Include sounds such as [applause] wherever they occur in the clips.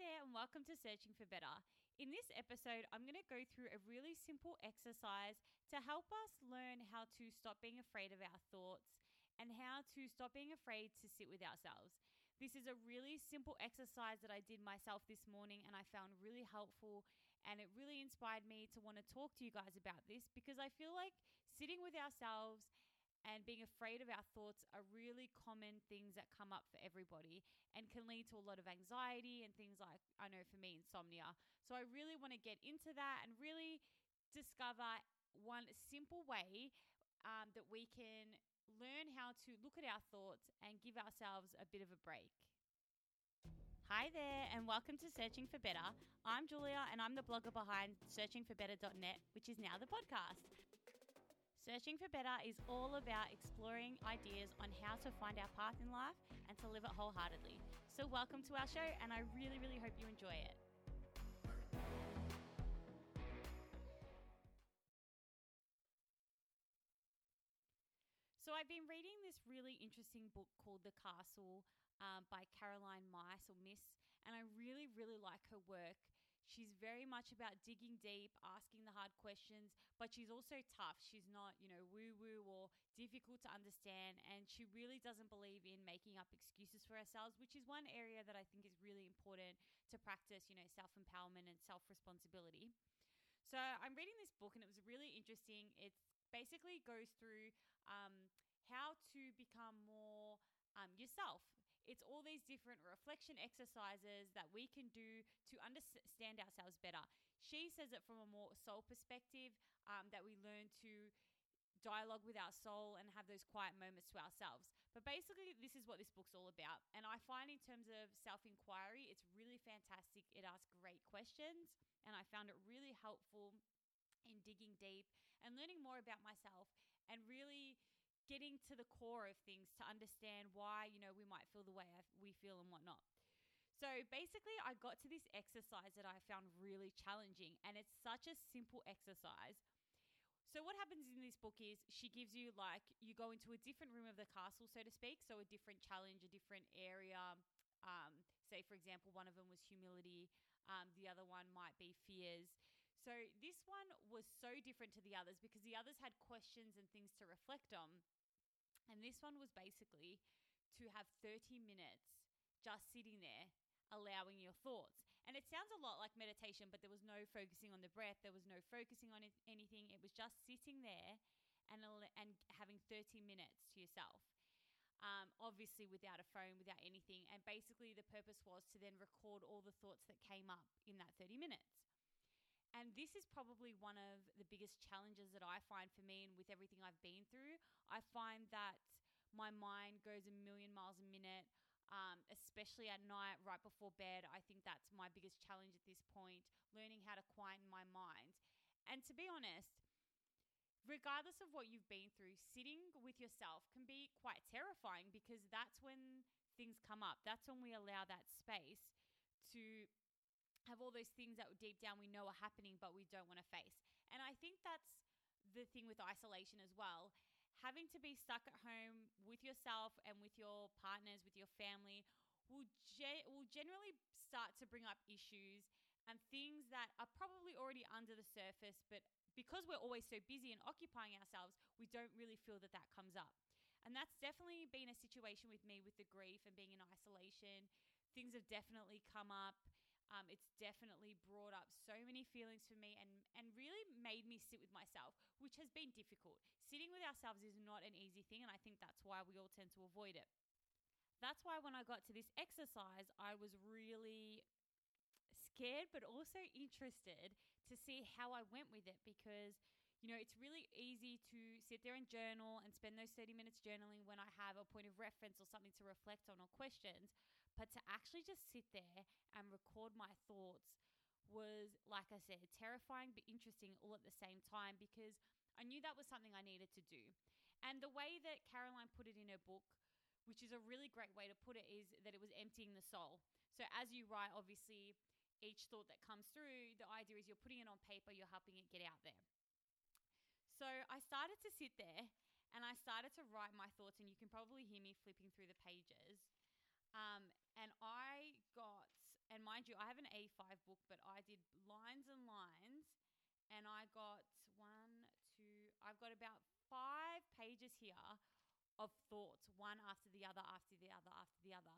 there, and welcome to Searching for Better. In this episode, I'm going to go through a really simple exercise to help us learn how to stop being afraid of our thoughts and how to stop being afraid to sit with ourselves. This is a really simple exercise that I did myself this morning and I found really helpful, and it really inspired me to want to talk to you guys about this because I feel like sitting with ourselves and being afraid of our thoughts are really common things that come up for everybody and can lead to a lot of anxiety and things like, I know for me, insomnia. So I really want to get into that and really discover one simple way um, that we can learn how to look at our thoughts and give ourselves a bit of a break. Hi there, and welcome to Searching for Better. I'm Julia, and I'm the blogger behind searchingforbetter.net, which is now the podcast. Searching for Better is all about exploring ideas on how to find our path in life and to live it wholeheartedly. So, welcome to our show, and I really, really hope you enjoy it. So, I've been reading this really interesting book called The Castle um, by Caroline Myss or Miss, and I really, really like her work. She's very much about digging deep, asking the hard questions, but she's also tough. She's not, you know, woo woo or difficult to understand. And she really doesn't believe in making up excuses for ourselves, which is one area that I think is really important to practice, you know, self empowerment and self responsibility. So I'm reading this book and it was really interesting. It basically goes through um, how to become more um, yourself. It's all these different reflection exercises that we can do to understand ourselves better. She says it from a more soul perspective um, that we learn to dialogue with our soul and have those quiet moments to ourselves. But basically, this is what this book's all about. And I find, in terms of self inquiry, it's really fantastic. It asks great questions, and I found it really helpful in digging deep and learning more about myself and really getting to the core of things to understand why, you know, we might feel the way we feel and whatnot. So basically, I got to this exercise that I found really challenging, and it's such a simple exercise. So, what happens in this book is she gives you like you go into a different room of the castle, so to speak. So, a different challenge, a different area. Um, say, for example, one of them was humility, um, the other one might be fears. So, this one was so different to the others because the others had questions and things to reflect on. And this one was basically to have 30 minutes just sitting there allowing your thoughts. And it sounds a lot like meditation, but there was no focusing on the breath, there was no focusing on anything. It was just sitting there and and having 30 minutes to yourself. Um, obviously without a phone, without anything. And basically, the purpose was to then record all the thoughts that came up in that 30 minutes. And this is probably one of the biggest challenges that I find for me and with everything I've been through. I find that my mind goes a million miles a minute, um, especially at night, right before bed. I think that's my biggest challenge at this point, learning how to quieten my mind. And to be honest, regardless of what you've been through, sitting with yourself can be quite terrifying because that's when things come up. That's when we allow that space to have all those things that deep down we know are happening, but we don't want to face. And I think that's the thing with isolation as well. Having to be stuck at home with yourself and with your partners, with your family, will, ge- will generally start to bring up issues and things that are probably already under the surface, but because we're always so busy and occupying ourselves, we don't really feel that that comes up. And that's definitely been a situation with me with the grief and being in isolation. Things have definitely come up. Um, it's definitely brought up so many feelings for me and, and really made me sit with myself, which has been difficult. Sitting with ourselves is not an easy thing, and I think that's why we all tend to avoid it. That's why when I got to this exercise, I was really scared, but also interested to see how I went with it because you know, it's really easy to sit there and journal and spend those 30 minutes journaling when I have a point of reference or something to reflect on or questions. But to actually just sit there and record my thoughts was, like I said, terrifying but interesting all at the same time because I knew that was something I needed to do. And the way that Caroline put it in her book, which is a really great way to put it, is that it was emptying the soul. So as you write, obviously, each thought that comes through, the idea is you're putting it on paper, you're helping it get out there. So I started to sit there and I started to write my thoughts, and you can probably hear me flipping through the pages. Um, and I got, and my mind you, I have an A5 book, but I did lines and lines, and I got one, two, I've got about five pages here of thoughts, one after the other, after the other, after the other.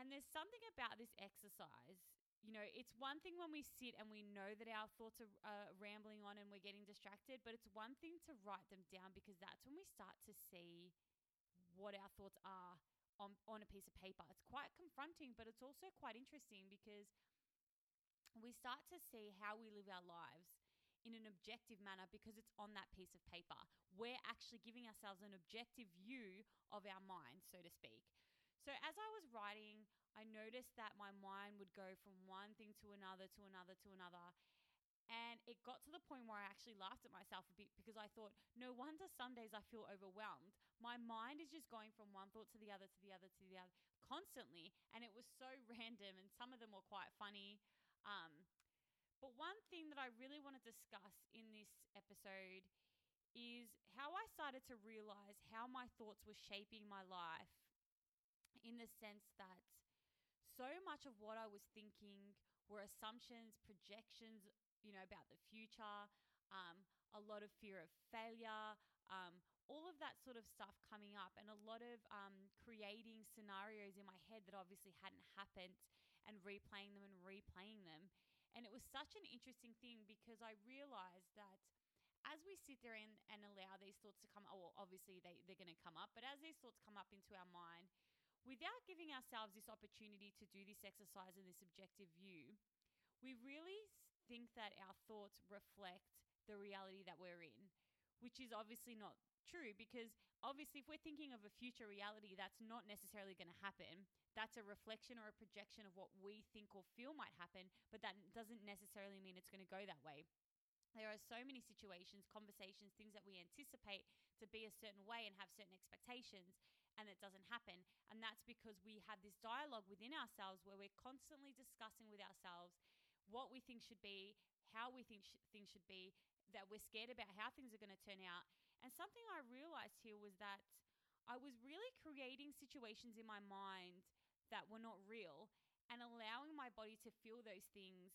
And there's something about this exercise. You know, it's one thing when we sit and we know that our thoughts are uh, rambling on and we're getting distracted, but it's one thing to write them down because that's when we start to see what our thoughts are on, on a piece of paper. It's quite confronting, but it's also quite interesting because we start to see how we live our lives in an objective manner because it's on that piece of paper. We're actually giving ourselves an objective view of our mind, so to speak. So as I was writing, I noticed that my mind would go from one thing to another, to another, to another. And it got to the point where I actually laughed at myself a bit because I thought, no wonder some days I feel overwhelmed. My mind is just going from one thought to the other, to the other, to the other constantly. And it was so [laughs] random, and some of them were quite funny. Um, but one thing that I really want to discuss in this episode is how I started to realize how my thoughts were shaping my life in the sense that so much of what I was thinking were assumptions, projections, you know, about the future, um, a lot of fear of failure, um, all of that sort of stuff coming up, and a lot of um, creating scenarios in my head that obviously hadn't happened and replaying them and replaying them. And it was such an interesting thing because I realized that as we sit there and, and allow these thoughts to come, oh, well, obviously they, they're going to come up, but as these thoughts come up into our mind, without giving ourselves this opportunity to do this exercise and this objective view, we really think that our thoughts reflect the reality that we're in, which is obviously not true because obviously, if we're thinking of a future reality, that's not necessarily going to happen. That's a reflection or a projection of what we think or feel might happen, but that doesn't necessarily mean it's going to go that way there are so many situations, conversations, things that we anticipate to be a certain way and have certain expectations, and it doesn't happen. And that's because we have this dialogue within ourselves where we're constantly discussing with ourselves what we think should be, how we think sh- things should be, that we're scared about how things are going to turn out. And something I realized here was that I was really creating situations in my mind that were not real and allowing my body to feel those things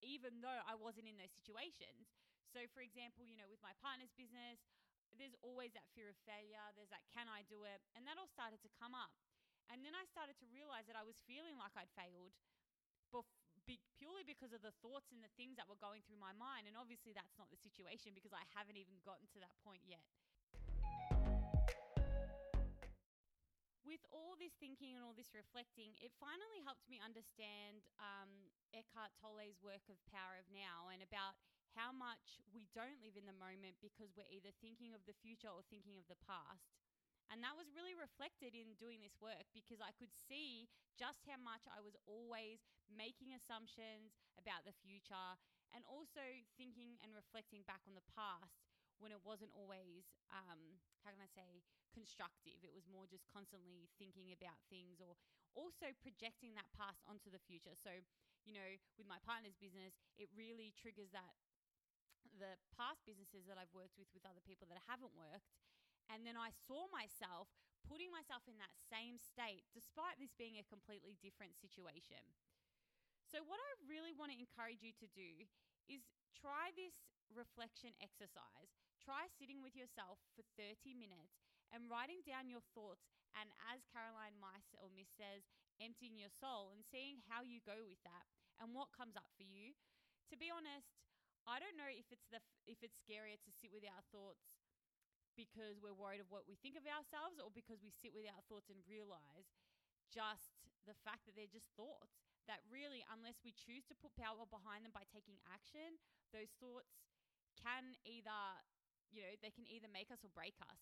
even though I wasn't in those situations. So, for example, you know, with my partner's business, there's always that fear of failure. There's that, can I do it? And that all started to come up. And then I started to realize that I was feeling like I'd failed bef- be- purely because of the thoughts and the things that were going through my mind. And obviously, that's not the situation because I haven't even gotten to that point yet. with all this thinking and all this reflecting, it finally helped me understand um, Eckhart Tolle's work of Power of Now and about how much we don't live in the moment because we're either thinking of the future or thinking of the past. And that was really reflected in doing this work because I could see just how much I was always making assumptions about the future and also thinking and reflecting back on the past when it wasn't always, um, how can I say, constructive. It was more just constantly thinking about things or also projecting that past onto the future. So, you know, with my partner's business, it really triggers that the past businesses that I've worked with with other people that haven't worked. And then I saw myself putting myself in that same state, despite this being a completely different situation. So, what I really want to encourage you to do is try this reflection exercise. Try sitting with yourself for 30 minutes and writing down your thoughts. And as Caroline Myss or Miss says, emptying your soul and seeing how you go with that and what comes up for you. To be honest, I don't know if it's the if it's scarier to sit with our thoughts because we're worried of what we think of ourselves or because we sit with our thoughts and realize just the fact that they're just thoughts that really, unless we choose to put power behind them by taking action, those thoughts can either, you know, they can either make us or break us.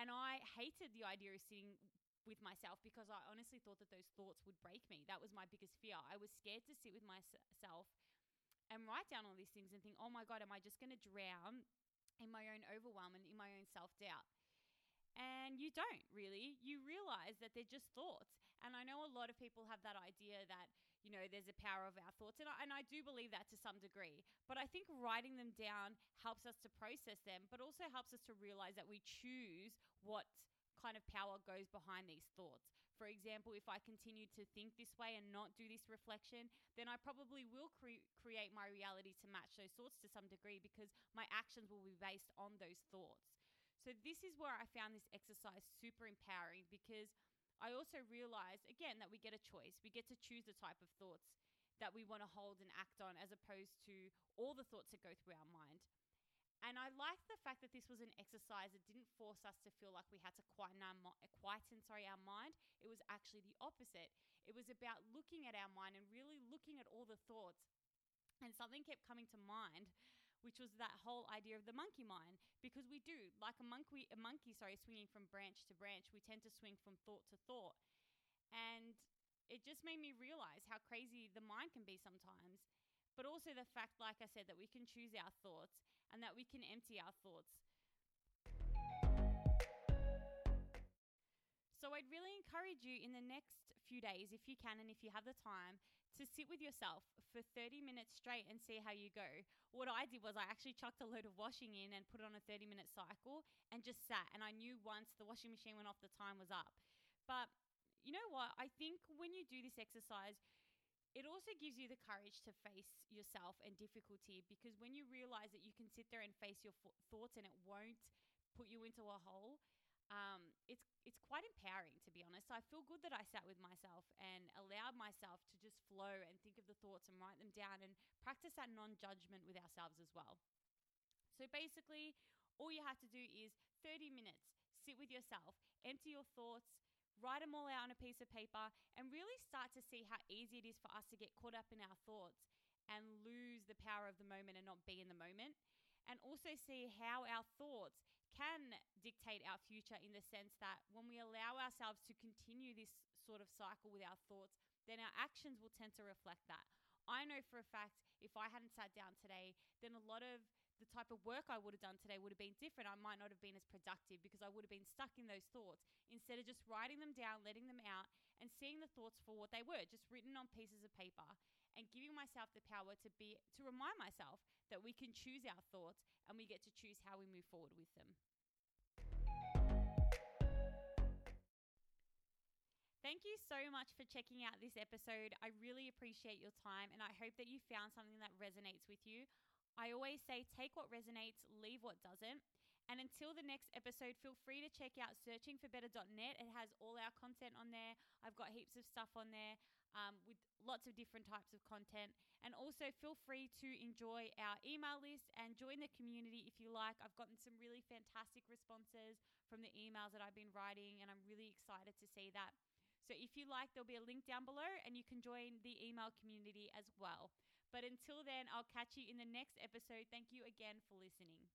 And I hated the idea of sitting with myself because I honestly thought that those thoughts would break me. That was my biggest fear. I was scared to sit with myself and write down all these things and think, oh my God, am I just going to drown in my own overwhelm and in my own self doubt? And you don't really. You realize that they're just thoughts. And I know a lot of people have that idea that, you know, there's a power of our thoughts. And I, and I do believe that to some degree. But I think writing them down helps us to process them, but also helps us to realize that we choose what kind of power goes behind these thoughts. For example, if I continue to think this way and not do this reflection, then I probably will cre- create my reality to match those thoughts to some degree because my actions will be based on those thoughts. So, this is where I found this exercise super empowering because I also realized, again, that we get a choice. We get to choose the type of thoughts that we want to hold and act on as opposed to all the thoughts that go through our mind. And I liked the fact that this was an exercise that didn't force us to feel like we had to quieten our, quieten, sorry, our mind. It was actually the opposite. It was about looking at our mind and really looking at all the thoughts. And something kept coming to mind, which was that whole idea of the monkey mind. Because we do, like a monkey, a monkey, sorry, swinging from branch to branch, we tend to swing from thought to thought. And it just made me realize how crazy the mind can be sometimes but also the fact, like I said, that we can choose our thoughts and that we can empty our thoughts. So I'd really encourage you in the next few days, if you can and if you have the time, to sit with yourself for 30 minutes straight and see how you go. What I did was I actually chucked a load of washing in and put it on a 30 minute cycle and just sat. And I knew once the washing machine went off, the time was up. But you know what? I think when you do this exercise, it also gives you the courage to face yourself and difficulty because when you realize that you can sit there and face your f- thoughts and it won't put you into a hole, um, it's it's quite empowering to be honest. I feel good that I sat with myself and allowed myself to just flow and think of the thoughts and write them down and practice that non-judgment with ourselves as well. So basically, all you have to do is 30 minutes, sit with yourself, empty your thoughts, write them all out on a piece of paper, and really start to see how easy it is for us to get caught up in our thoughts and lose the power of the moment and not be in the moment. And also see how our thoughts can dictate our future in the sense that when we allow ourselves to continue this sort of cycle with our thoughts, then our actions will tend to reflect that. I know for a fact if I hadn't sat down today, then a lot of the type of work I would have done today would have been different. I might not have been as productive because I would have been stuck in those thoughts instead of just writing them down, letting them out, and seeing the thoughts for what they were, just written on pieces of paper, and giving myself the power to be to remind myself that we can choose our thoughts and we get to choose how we move forward with them. Thank you so much for checking out this episode. I really appreciate your time and I hope that you found something that resonates with you. I always say take what resonates, leave what doesn't. And until the next episode, feel free to check out searchingforbetter.net. It has all our content on there. I've got heaps of stuff on there um, with lots of different types of content. And also feel free to enjoy our email list and join the community if you like. I've gotten some really fantastic responses from the emails that I've been writing, and I'm really excited to see that. So if you like, there'll be a link down below and you can join the email community as well. But until then, I'll catch you in the next episode. Thank you again for listening.